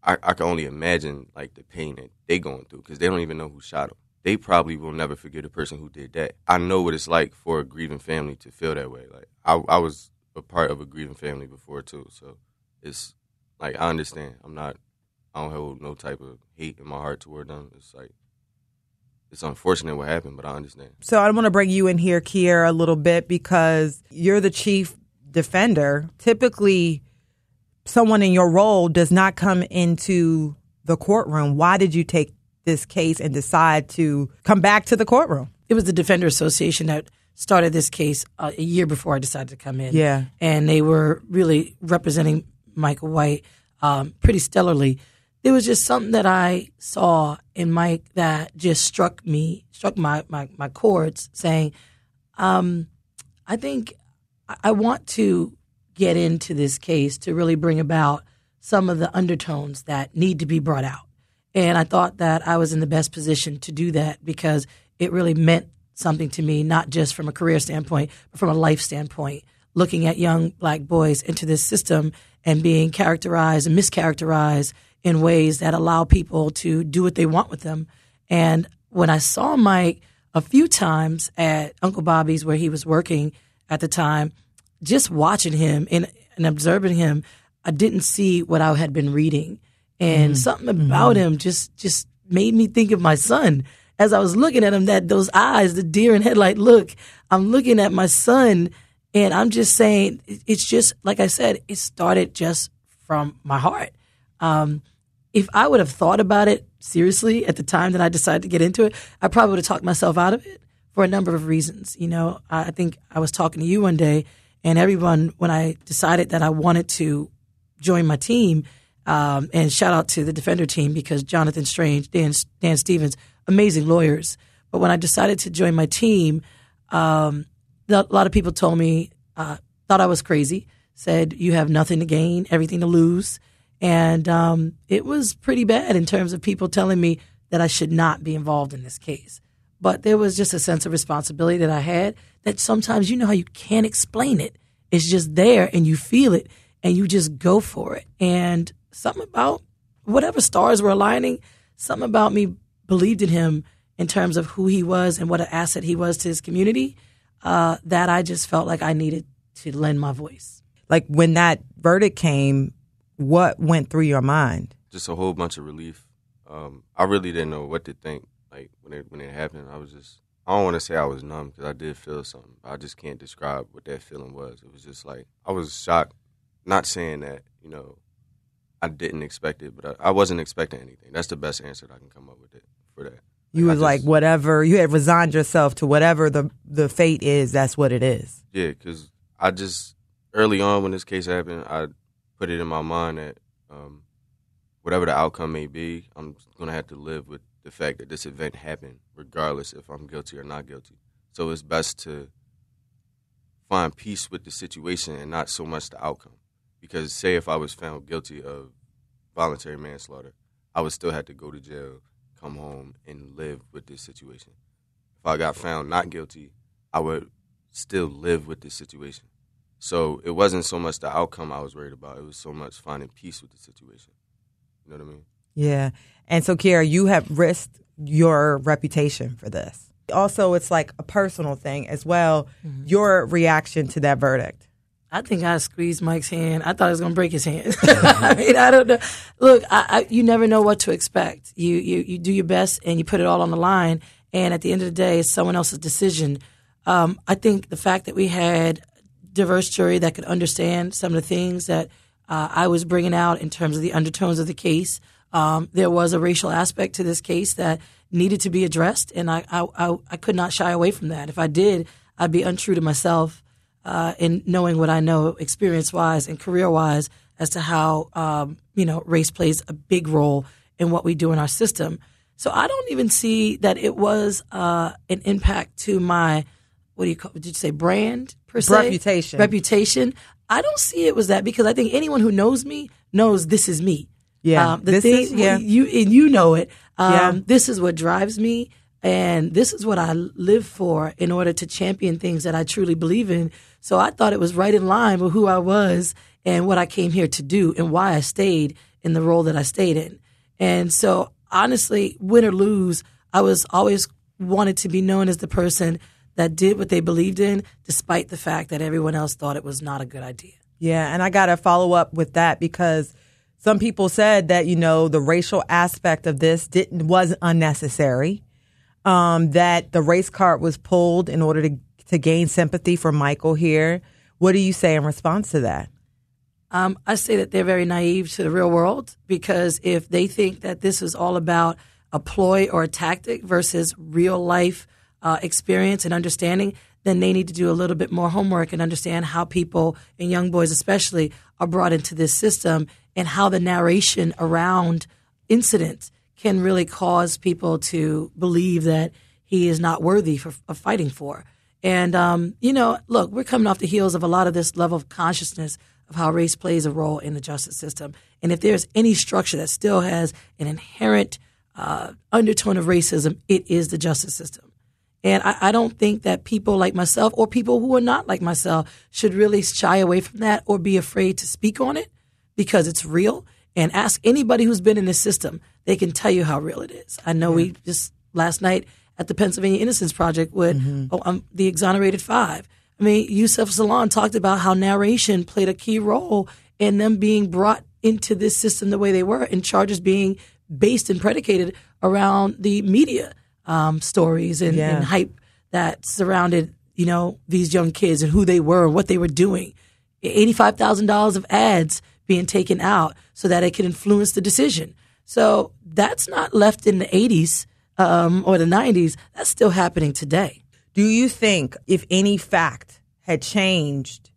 I, I can only imagine like the pain that they going through because they don't even know who shot him. They probably will never forget the person who did that. I know what it's like for a grieving family to feel that way. Like I, I was a part of a grieving family before too, so it's like I understand. I'm not. I don't hold no type of hate in my heart toward them. It's like it's unfortunate what happened, but I understand. So I want to bring you in here, Keir, a little bit because you're the chief defender. Typically, someone in your role does not come into the courtroom. Why did you take this case and decide to come back to the courtroom? It was the Defender Association that started this case uh, a year before I decided to come in. Yeah. And they were really representing Michael White um, pretty stellarly. There was just something that I saw in Mike that just struck me, struck my, my, my chords, saying, um, I think I want to get into this case to really bring about some of the undertones that need to be brought out. And I thought that I was in the best position to do that because it really meant something to me, not just from a career standpoint, but from a life standpoint. Looking at young black boys into this system and being characterized and mischaracterized in ways that allow people to do what they want with them. And when I saw Mike a few times at Uncle Bobby's, where he was working at the time, just watching him and, and observing him, I didn't see what I had been reading. And something about him just just made me think of my son. As I was looking at him, that those eyes, the deer in headlight look, I'm looking at my son and I'm just saying, it's just, like I said, it started just from my heart. Um, if I would have thought about it seriously at the time that I decided to get into it, I probably would have talked myself out of it for a number of reasons. You know, I think I was talking to you one day, and everyone, when I decided that I wanted to join my team, um, and shout out to the defender team because Jonathan Strange, Dan, Dan Stevens, amazing lawyers. But when I decided to join my team, um, a lot of people told me, uh, thought I was crazy, said, you have nothing to gain, everything to lose. And um, it was pretty bad in terms of people telling me that I should not be involved in this case. But there was just a sense of responsibility that I had that sometimes you know how you can't explain it. It's just there and you feel it and you just go for it. And something about whatever stars were aligning, something about me believed in him in terms of who he was and what an asset he was to his community uh, that I just felt like I needed to lend my voice. Like when that verdict came, what went through your mind? Just a whole bunch of relief. Um, I really didn't know what to think. Like when it when it happened, I was just I don't want to say I was numb because I did feel something. I just can't describe what that feeling was. It was just like I was shocked. Not saying that you know I didn't expect it, but I, I wasn't expecting anything. That's the best answer that I can come up with it for that. You I was like whatever you had resigned yourself to whatever the the fate is. That's what it is. Yeah, because I just early on when this case happened, I put it in my mind that um, whatever the outcome may be, I'm gonna have to live with the fact that this event happened, regardless if I'm guilty or not guilty. So it's best to find peace with the situation and not so much the outcome. Because say if I was found guilty of voluntary manslaughter, I would still have to go to jail, come home, and live with this situation. If I got found not guilty, I would still live with this situation. So it wasn't so much the outcome I was worried about. It was so much finding peace with the situation. You know what I mean? Yeah. And so, Kiara, you have risked your reputation for this. Also, it's like a personal thing as well. Mm-hmm. Your reaction to that verdict. I think I squeezed Mike's hand. I thought I was going to break his hand. [LAUGHS] I mean, I don't know. Look, I, I, you never know what to expect. You, you you do your best and you put it all on the line. And at the end of the day, it's someone else's decision. Um, I think the fact that we had diverse jury that could understand some of the things that uh, I was bringing out in terms of the undertones of the case. Um, there was a racial aspect to this case that needed to be addressed, and I, I, I, I could not shy away from that. If I did, I'd be untrue to myself uh, in knowing what I know, experience wise and career wise, as to how um, you know race plays a big role in what we do in our system. So I don't even see that it was uh, an impact to my what do you call? Did you say brand per se? Reputation. Reputation. I don't see it was that because I think anyone who knows me knows this is me. Yeah, Um, the this thing is- yeah. you and you know it. Um, Yeah. This is what drives me, and this is what I live for in order to champion things that I truly believe in. So I thought it was right in line with who I was and what I came here to do and why I stayed in the role that I stayed in. And so honestly, win or lose, I was always wanted to be known as the person that did what they believed in, despite the fact that everyone else thought it was not a good idea. Yeah, and I got to follow up with that because some people said that you know the racial aspect of this didn't was unnecessary. Um, that the race card was pulled in order to to gain sympathy for Michael here. What do you say in response to that? Um, I say that they're very naive to the real world because if they think that this is all about a ploy or a tactic versus real life uh, experience and understanding, then they need to do a little bit more homework and understand how people and young boys especially are brought into this system and how the narration around incidents can really cause people to believe that he is not worthy for, of fighting for. And, um, you know, look, we're coming off the heels of a lot of this level of consciousness of how race plays a role in the justice system. And if there's any structure that still has an inherent uh, undertone of racism, it is the justice system. And I, I don't think that people like myself or people who are not like myself should really shy away from that or be afraid to speak on it because it's real. And ask anybody who's been in this system, they can tell you how real it is. I know we just last night at the Pennsylvania Innocence Project with oh, um, the Exonerated Five. I mean, Yusef Salaam talked about how narration played a key role in them being brought into this system the way they were, and charges being based and predicated around the media um, stories and, Yeah. and hype that surrounded, you know, these young kids and who they were and what they were doing. Eighty-five thousand dollars of ads being taken out so that it could influence the decision. So that's not left in the '80s um, or the '90s. That's still happening today. Do you think if any fact had changed,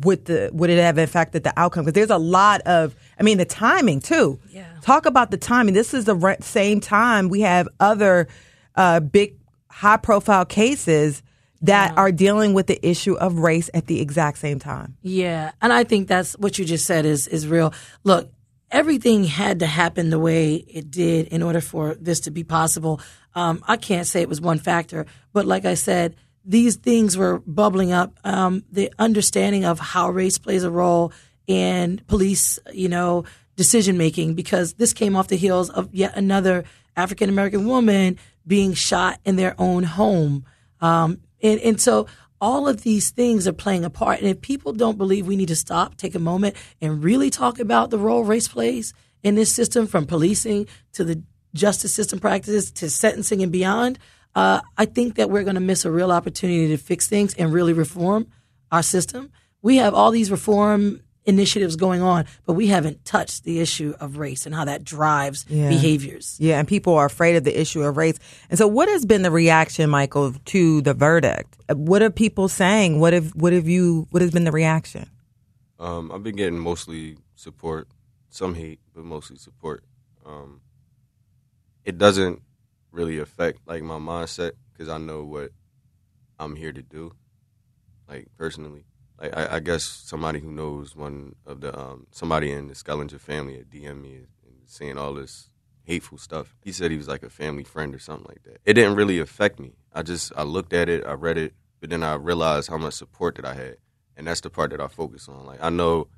would the would it have affected the outcome? Because there's a lot of, I mean, the timing too. Yeah. Talk about the timing. This is the same time we have other uh, big, high profile cases that are dealing with the issue of race at the exact same time. Yeah, and I think that's what you just said is is real. Look, everything had to happen the way it did in order for this to be possible. Um, I can't say it was one factor, but like I said, these things were bubbling up. Um, the understanding of how race plays a role in police, you know, decision making, because this came off the heels of yet another African American woman being shot in their own home. Um, and, and so all of these things are playing a part. And if people don't believe we need to stop, take a moment, and really talk about the role race plays in this system, from policing to the justice system practices to sentencing and beyond, uh, I think that we're going to miss a real opportunity to fix things and really reform our system. We have all these reform initiatives going on, but we haven't touched the issue of race and how that drives Yeah. behaviors. Yeah, and people are afraid of the issue of race. And so, what has been the reaction, Michael, to the verdict? What are people saying? What have what have you? What has been the reaction? Um, I've been getting mostly support, some hate, but mostly support. Um, it doesn't really affect like my mindset because I know what I'm here to do, like personally. Like I, I guess somebody who knows one of the um, somebody in the Schellenger family had DM me and saying all this hateful stuff. He said he was like a family friend or something like that. It didn't really affect me. I just I looked at it, I read it, but then I realized how much support that I had, and that's the part that I focus on. Like I know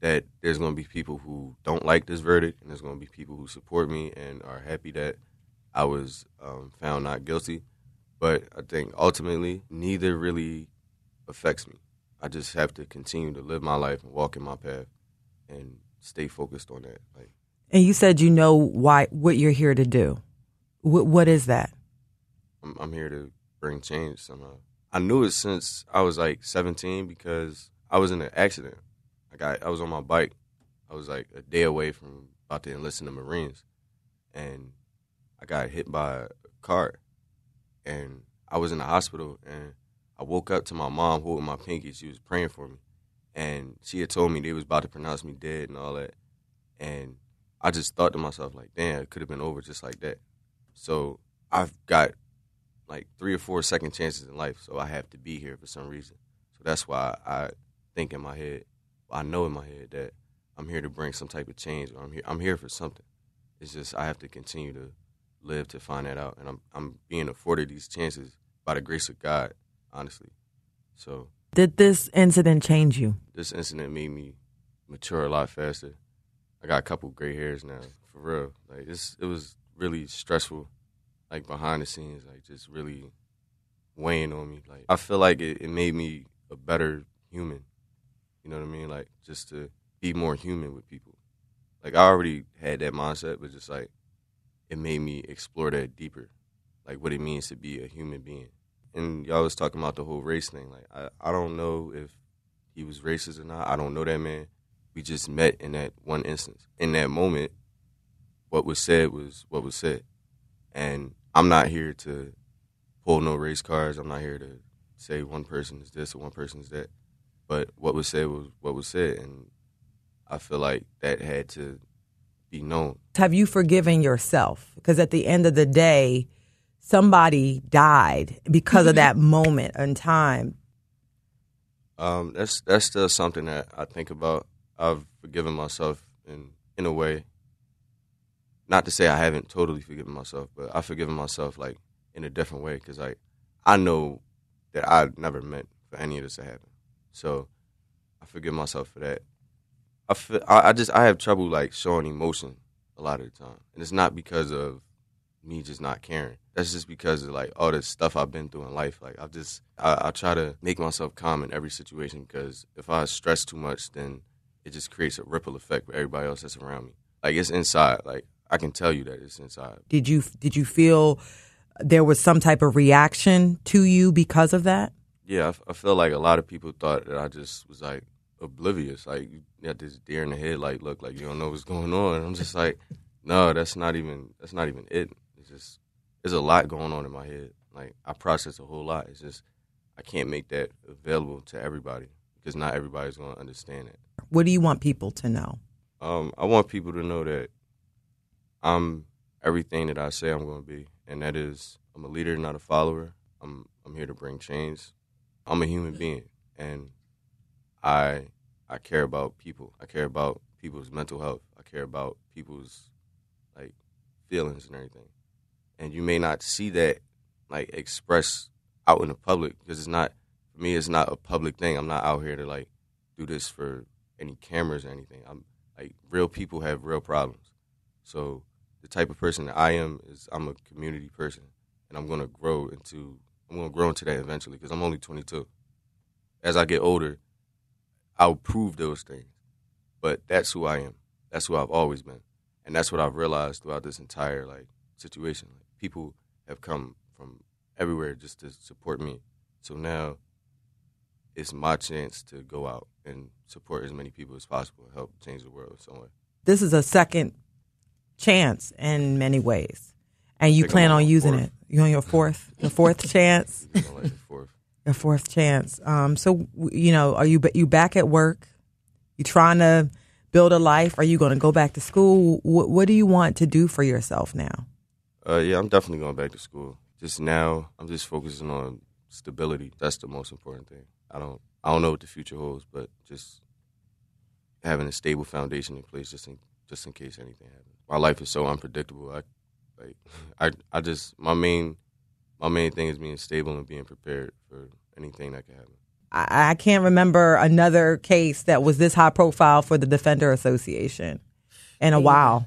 that there's going to be people who don't like this verdict, and there's going to be people who support me and are happy that I was um, found not guilty. But I think ultimately, neither really affects me. I just have to continue to live my life and walk in my path and stay focused on that. Like And you said you know why what you're here to do. What what is that? I'm, I'm here to bring change somehow. I knew it since I was like 17 because I was in an accident. Like I, I was on my bike I was like a day away from about to enlist in the Marines, and I got hit by a car, and I was in the hospital, and I woke up to my mom holding my pinky. She was praying for me, and she had told me they was about to pronounce me dead and all that, and I just thought to myself like, damn, it could have been over just like that. So I've got like three or four second chances in life, so I have to be here for some reason. So that's why I think in my head, I know in my head that I'm here to bring some type of change, or I'm here. I'm here for something. It's just I have to continue to live to find that out, and I'm I'm being afforded these chances by the grace of God, honestly. So Did this incident change you? this incident made me mature a lot faster. I got a couple gray hairs now, for real. Like it's it was really stressful, like behind the scenes, like just really weighing on me. Like I feel like it, it made me a better human. You know what I mean? Like just to be more human with people. Like I already had that mindset, but just like it made me explore that deeper, like what it means to be a human being. And y'all was talking about the whole race thing. Like I, I don't know if he was racist or not. I don't know that man. We just met in that one instance. In that moment, what was said was what was said. And I'm not here to pull no race cards. I'm not here to say one person is this or one person is that. But what was said was what was said. And I feel like that had to be known. Have you forgiven yourself? Because at the end of the day, somebody died because of that moment in time. Um, that's that's still something that I think about. I've forgiven myself in in a way. Not to say I haven't totally forgiven myself, but I've forgiven myself like in a different way because like I know that I never meant for any of this to happen. So I forgive myself for that. I feel, I, I just I have trouble like showing emotion a lot of the time, and it's not because of me just not caring. That's just because of like all the stuff I've been through in life. Like I've just I, I try to make myself calm in every situation because if I stress too much, then it just creates a ripple effect with everybody else that's around me. Like it's inside. Like I can tell you that it's inside. Did you did you feel there was some type of reaction to you because of that? Yeah, I, f- I feel like a lot of people thought that I just was like oblivious. Like you got this deer in the headlight look, like you don't know what's going on. I'm just like, no, that's not even that's not even it. Just there's a lot going on in my head. Like I process a whole lot. It's just I can't make that available to everybody because not everybody's going to understand it. What do you want people to know? Um, I want people to know that I'm everything that I say I'm going to be, and that is I'm a leader, not a follower. I'm I'm here to bring change. I'm a human being, and I I care about people. I care about people's mental health. I care about people's like feelings and everything. And you may not see that like expressed out in the public because it's not for me. It's not a public thing. I'm not out here to like do this for any cameras or anything. I'm like real people have real problems. So the type of person that I am is I'm a community person, and I'm gonna grow into I'm gonna grow into that eventually because I'm only 22. As I get older, I'll prove those things. But that's who I am. That's who I've always been, and that's what I've realized throughout this entire like situation. Like, people have come from everywhere just to support me. So now it's my chance to go out and support as many people as possible and help change the world way. This is a second chance in many ways, and you plan on on using fourth. it. You on your fourth, your fourth [LAUGHS] chance, like the fourth. your fourth chance. Um, so you know, are you you back at work? You trying to build a life? Are you going to go back to school? What, what do you want to do for yourself now? Uh, yeah, I'm definitely going back to school. Just now, I'm just focusing on stability. That's the most important thing. I don't, I don't know what the future holds, but just having a stable foundation in place, just in, just in case anything happens. My life is so unpredictable. I, like, [LAUGHS] I, I just my main, my main thing is being stable and being prepared for anything that can happen. I, I can't remember another case that was this high profile for the Defender Association in a while.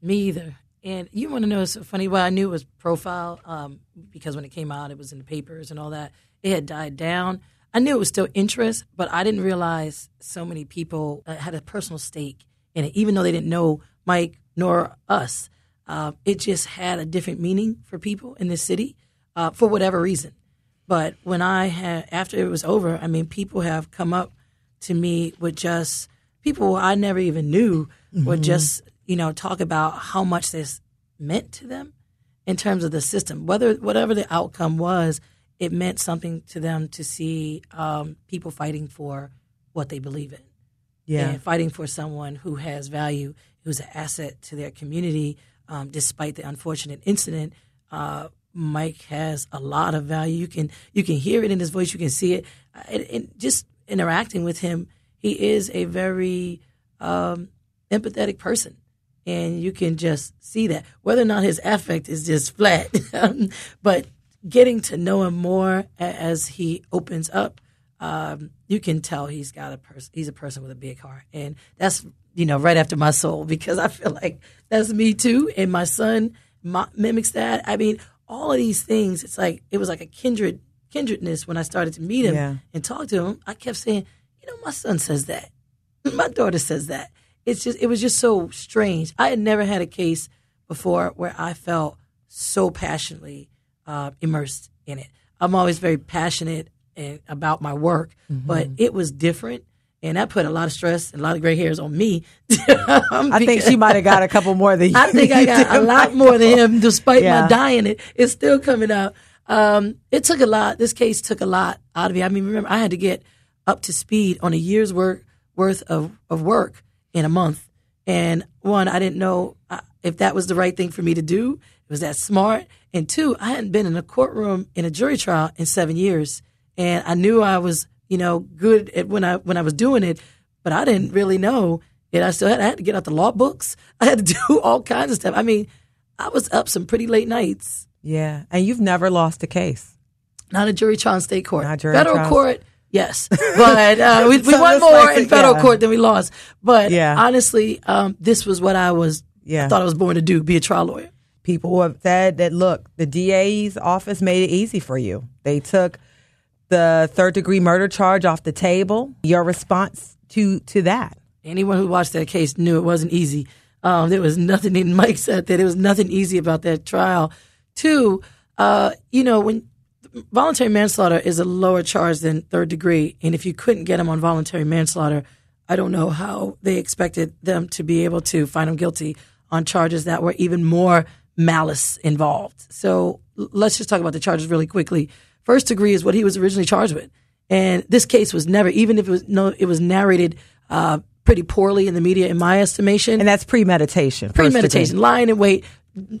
Me either. And you want to know it's so funny? Well, I knew it was profile um, because when it came out, it was in the papers and all that. It had died down. I knew it was still interest, but I didn't realize so many people uh, had a personal stake in it, even though they didn't know Mike nor us. Uh, it just had a different meaning for people in this city uh, for whatever reason. But when I had, after it was over, I mean, people have come up to me with just people I never even knew would Mhm. just, you know, talk about how much this meant to them in terms of the system. Whether whatever the outcome was, it meant something to them to see um, people fighting for what they believe in. Yeah. And fighting for someone who has value, who's an asset to their community, um, despite the unfortunate incident. Uh, Mike has a lot of value. You can you can hear it in his voice. You can see it. And, and just interacting with him, he is a very um, empathetic person, and you can just see that. Whether or not his affect is just flat, [LAUGHS] but getting to know him more as he opens up, um, you can tell he's got a person. He's a person with a big heart, and that's you know right after my soul [LAUGHS] because I feel like that's me too. And my son mi- mimics that. I mean, all of these things. It's like it was like a kindred kindredness when I started to meet him Yeah. and talk to him. I kept saying, you know, my son says that, [LAUGHS] my daughter says that. It's just it was just so strange. I had never had a case before where I felt so passionately uh, immersed in it. I'm always very passionate and, about my work, but it was different. And that put a lot of stress and a lot of gray hairs on me. [LAUGHS] I think she might have got a couple more than [LAUGHS] you. I think I got a lot more than him, despite Yeah. my dying. It it's still coming out. Um, it took a lot. This case took a lot out of me. I mean, remember, I had to get up to speed on a year's work worth of of work in a month. And one, I didn't know uh, if that was the right thing for me to do. It was that smart? And two, I hadn't been in a courtroom in a jury trial in seven years, and I knew I was, you know, good at when I when I was doing it, but I didn't really know that I still had, I had to get out the law books. [LAUGHS] I had to do all kinds of stuff. I mean, I was up some pretty late nights. Yeah, and you've never lost a case. Not a jury trial in state court. Not jury federal trials. court, yes, [LAUGHS] but uh, we, we won more like in federal yeah. court than we lost. But Yeah. honestly, um, this was what I was. Yeah. I thought I was born to do: be a trial lawyer. People have said that look, the DA's office made it easy for you. They took the third degree murder charge off the table. Your response to to that? Anyone who watched that case knew it wasn't easy. Um, there was nothing. And Mike said that there was nothing easy about that trial. Two, uh, you know, when voluntary manslaughter is a lower charge than third degree, and if you couldn't get him on voluntary manslaughter, I don't know how they expected them to be able to find him guilty on charges that were even more malice involved. So let's just talk about the charges really quickly. First degree is what he was originally charged with, and this case was never, even if it was no, it was narrated uh, pretty poorly in the media, in my estimation. And that's premeditation. premeditation, lying in wait,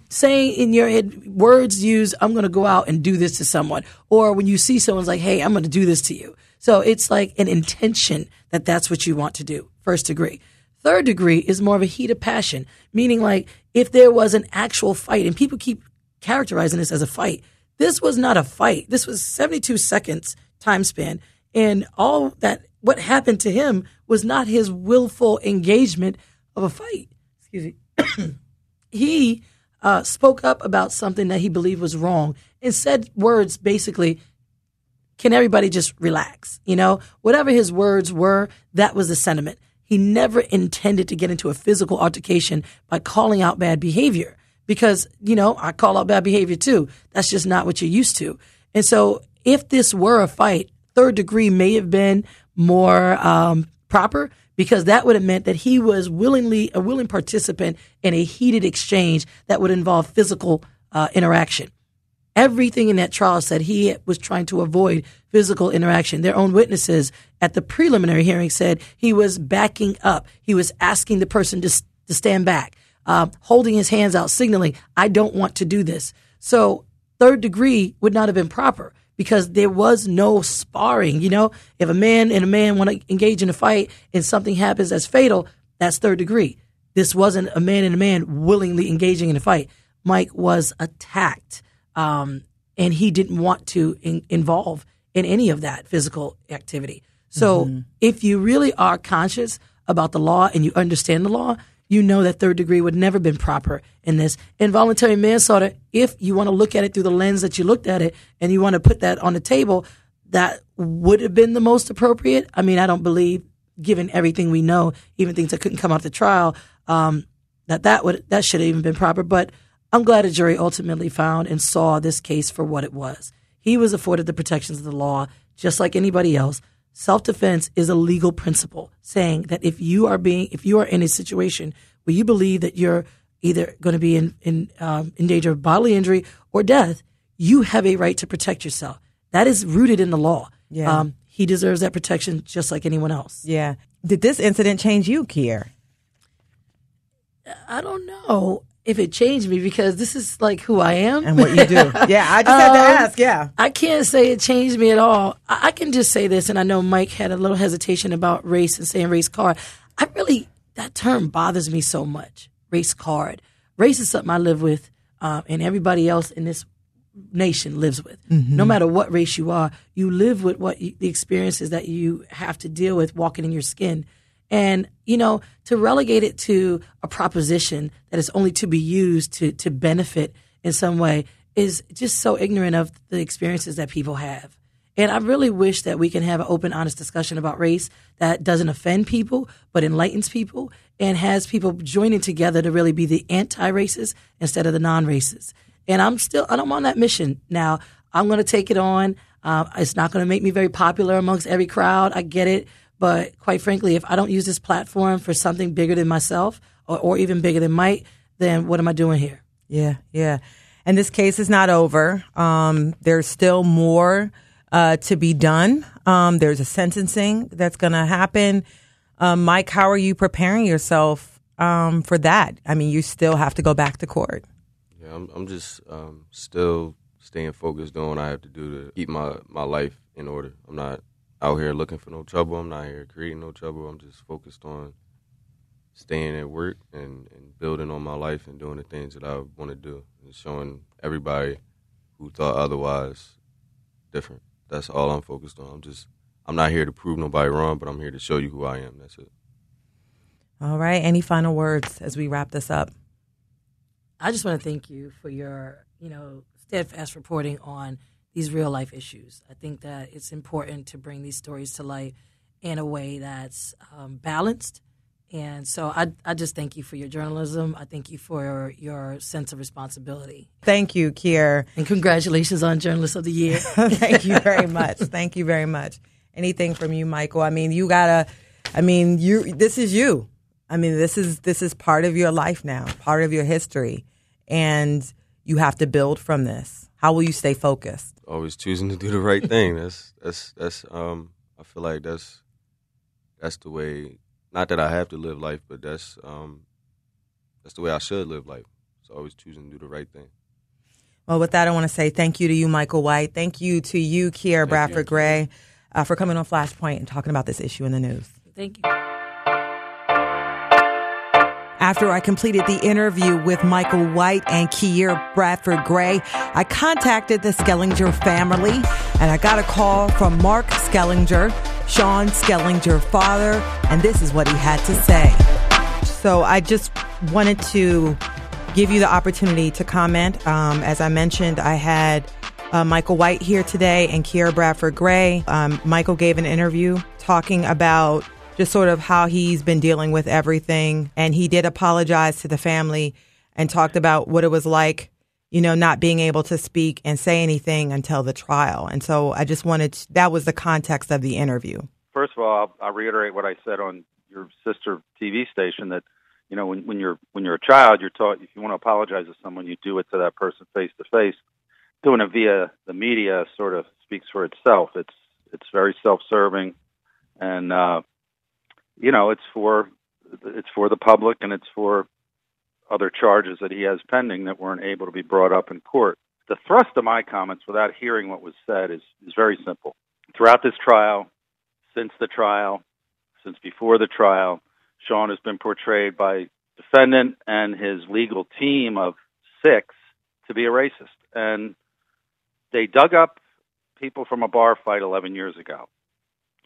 saying in your head words used, I'm going to go out and do this to someone. Or when you see someone's like, hey, I'm going to do this to you. So it's like an intention that that's what you want to do. First degree. Third degree is more of a heat of passion, meaning like if there was an actual fight, and people keep characterizing this as a fight. This was not a fight. This was 72 seconds time span. And all that, what happened to him was not his willful engagement of a fight. Excuse me [COUGHS] he uh, spoke up about something that he believed was wrong and said words basically can everybody just relax? You know whatever his words were that was the sentiment. He never intended to get into a physical altercation by calling out bad behavior because you know i call out bad behavior too. That's just not what you're used to. And so if this were a fight third degree may have been more um, proper because that would have meant that he was willingly a willing participant in a heated exchange that would involve physical uh, interaction. Everything in that trial said he was trying to avoid physical interaction. Their own witnesses at the preliminary hearing said he was backing up. He was asking the person to, to stand back, um, holding his hands out, signaling, I don't want to do this. So third degree would not have been proper because there was no sparring. You know, if a man and a man want to engage in a fight and something happens that's fatal, that's third degree. This wasn't a man and a man willingly engaging in a fight. Mike was attacked, um, and he didn't want to in- involve in any of that physical activity. So, if you really are conscious about the law and you understand the law, you know that third degree would never been proper in this. Involuntary manslaughter, if you want to look at it through the lens that you looked at it and you want to put that on the table, that would have been the most appropriate. I mean, I don't believe, given everything we know, even things that couldn't come out the trial, um, that that would that should have even been proper. But I'm glad a jury ultimately found and saw this case for what it was. He was afforded the protections of the law, just like anybody else. Self defense is a legal principle saying that if you are being, if you are in a situation where you believe that you're either going to be in in, um, in danger of bodily injury or death, you have a right to protect yourself. That is rooted in the law. Yeah. Um, he deserves that protection just like anyone else. Yeah. Did this incident change you, Keir? I don't know if it changed me because this is like who I am and what you do. [LAUGHS] yeah, I just had to Um, ask. Yeah. I can't say it changed me at all. I, I can just say this, and I know Mike had a little hesitation about race and saying race card. I really that term bothers me so much. Race card. Race is something I live with, um, and everybody else in this nation lives with. No matter what race you are, you live with what you, the experiences that you have to deal with walking in your skin. And, you know, to relegate it to a proposition that is only to be used to, to benefit in some way is just so ignorant of the experiences that people have. And I really wish that we can have an open, honest discussion about race that doesn't offend people, but enlightens people and has people joining together to really be the anti racist instead of the non racist. And I'm still, I'm on that mission now. I'm going to take it on. Uh, it's not going to make me very popular amongst every crowd. I get it. But quite frankly, if I don't use this platform for something bigger than myself or, or even bigger than Mike, then what am I doing here? Yeah, yeah. And this case is not over. Um, there's still more uh, to be done. Um, there's a sentencing that's going to happen. Um, Mike, how are you preparing yourself um, for that? I mean, you still have to go back to court. Yeah, I'm, I'm just um, still staying focused, on what I have to do to keep my, my life in order. I'm not out here looking for no trouble. I'm not here creating no trouble. I'm just focused on staying at work and, and building on my life and doing the things that I want to do and showing everybody who thought otherwise different. That's all I'm focused on. I'm just I'm not here to prove nobody wrong, but I'm here to show you who I am. That's it. All right. Any final words as we wrap this up? I just want to thank you for your, you know, steadfast reporting on these real life issues. I think that it's important to bring these stories to light in a way that's um, balanced. And so I, I just thank you for your journalism. I thank you for your sense of responsibility. Thank you, Keir. And congratulations on Journalist of the Year. [LAUGHS] Thank you very much. Thank you very much. Anything from you, Michael? I mean, you gotta. I mean, you. This is you. I mean, this is this is part of your life now, part of your history, and you have to build from this. How will you stay focused? Always choosing to do the right thing. That's that's that's um I feel like that's that's the way not that I have to live life, but that's um that's the way I should live life. So always choosing to do the right thing. Well, with that, I want to say thank you to you, Michael White. Thank you to you, Keir Bradford-Grey, uh, for coming on Flashpoint and talking about this issue in the news. Thank you. After I completed the interview with Michael White and Keir Bradford-Grey, I contacted the Schellenger family and I got a call from Mark Schellenger, Sean Schellenger father, and this is what he had to say. So I just wanted to give you the opportunity to comment. Um, as I mentioned, I had uh, Michael White here today and Keir Bradford-Grey. Um, Michael gave an interview talking about just sort of how he's been dealing with everything. And he did apologize to the family and talked about what it was like, you know, not being able to speak and say anything until the trial. And so I just wanted to, that was the context of the interview. First of all, I'll, reiterate what I said on your sister TV station that you know when, when you're when you're a child, you're taught if you want to apologize to someone, you do it to that person face to face. Doing it via the media sort of speaks for itself. It's it's very self-serving, and uh, you know it's for it's for the public and it's for other charges that he has pending that weren't able to be brought up in court. The thrust of my comments, without hearing what was said, is is very simple. Throughout this trial, since the trial, since before the trial, Sean has been portrayed by defendant and his legal team of six to be a racist. And they dug up people from a bar fight 11 years ago.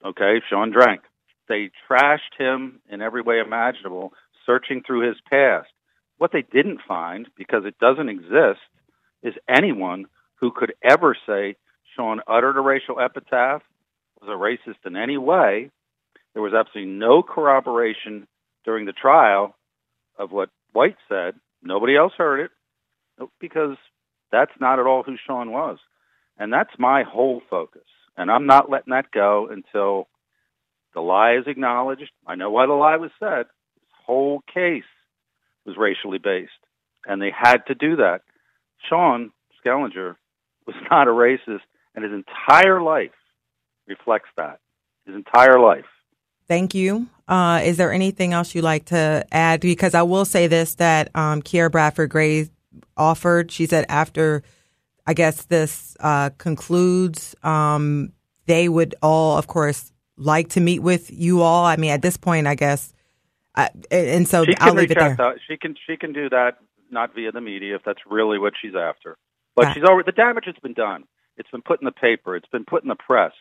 Okay, Sean drank. They trashed him in every way imaginable, searching through his past. What they didn't find, because it doesn't exist, is anyone who could ever say Sean uttered a racial epitaph, was a racist in any way. There was absolutely no corroboration during the trial of what White said. Nobody else heard it because that's not at all who Sean was. And that's my whole focus. And I'm not letting that go until The lie is acknowledged. I know why the lie was said. This whole case was racially based, and they had to do that. Sean Schellenger was not a racist, and his entire life reflects that. His entire life. Thank you. Uh, is there anything else you'd like to add? Because I will say this that um, Keir Bradford-Grey offered. She said after, I guess this uh, concludes, um, they would all, of course, like to meet with you all. I mean, at this point, I guess, and so I'll leave it there. to- she can she can do that not via the media if that's really what she's after. But she's already the damage has been done. It's been put in the paper. It's been put in the press.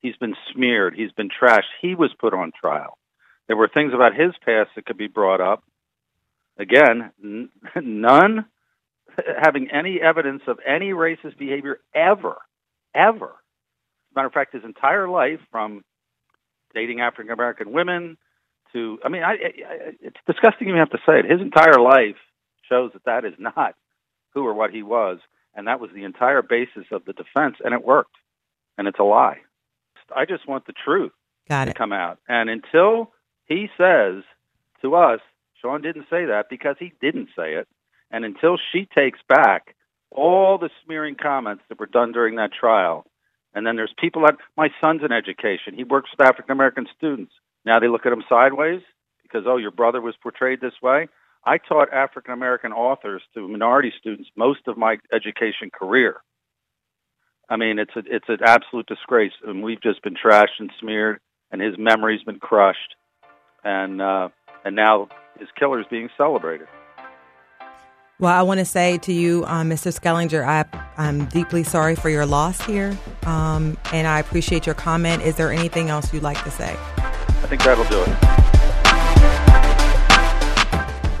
He's been smeared. He's been trashed. He was put on trial. There were things about his past that could be brought up. Again, n- [LAUGHS] none having any evidence of any racist behavior ever, ever. As a matter of fact, his entire life, from dating African American women to, I mean, I, I, it's disgusting you have to say it. His entire life shows that that is not who or what he was, and that was the entire basis of the defense, and it worked. And it's a lie. I just want the truth Got to it. come out. And until he says to us, Sean didn't say that because he didn't say it, and until she takes back all the smearing comments that were done during that trial, and then there's people that my son's in education. He works with African American students. Now they look at him sideways because oh, your brother was portrayed this way. I taught African American authors to minority students most of my education career. I mean, it's a, it's an absolute disgrace, and we've just been trashed and smeared, and his memory's been crushed, and uh, and now his killer's being celebrated. Well, I want to say to you, um, Mr. Schellenger, I, I'm deeply sorry for your loss here, um, and I appreciate your comment. Is there anything else you'd like to say? I think that'll do it.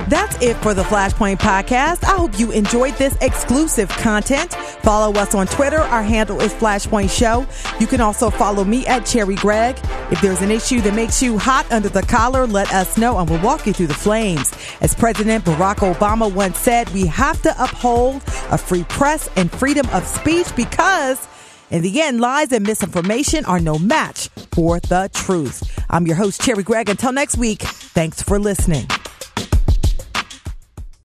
That's it for the Flashpoint Podcast. I hope you enjoyed this exclusive content. Follow us on Twitter. Our handle is Flashpoint Show. You can also follow me at Cherri Gregg. If there's an issue that makes you hot under the collar, let us know and we'll walk you through the flames. As President Barack Obama once said, we have to uphold a free press and freedom of speech because in the end, lies and misinformation are no match for the truth. I'm your host, Cherri Gregg. Until next week, thanks for listening.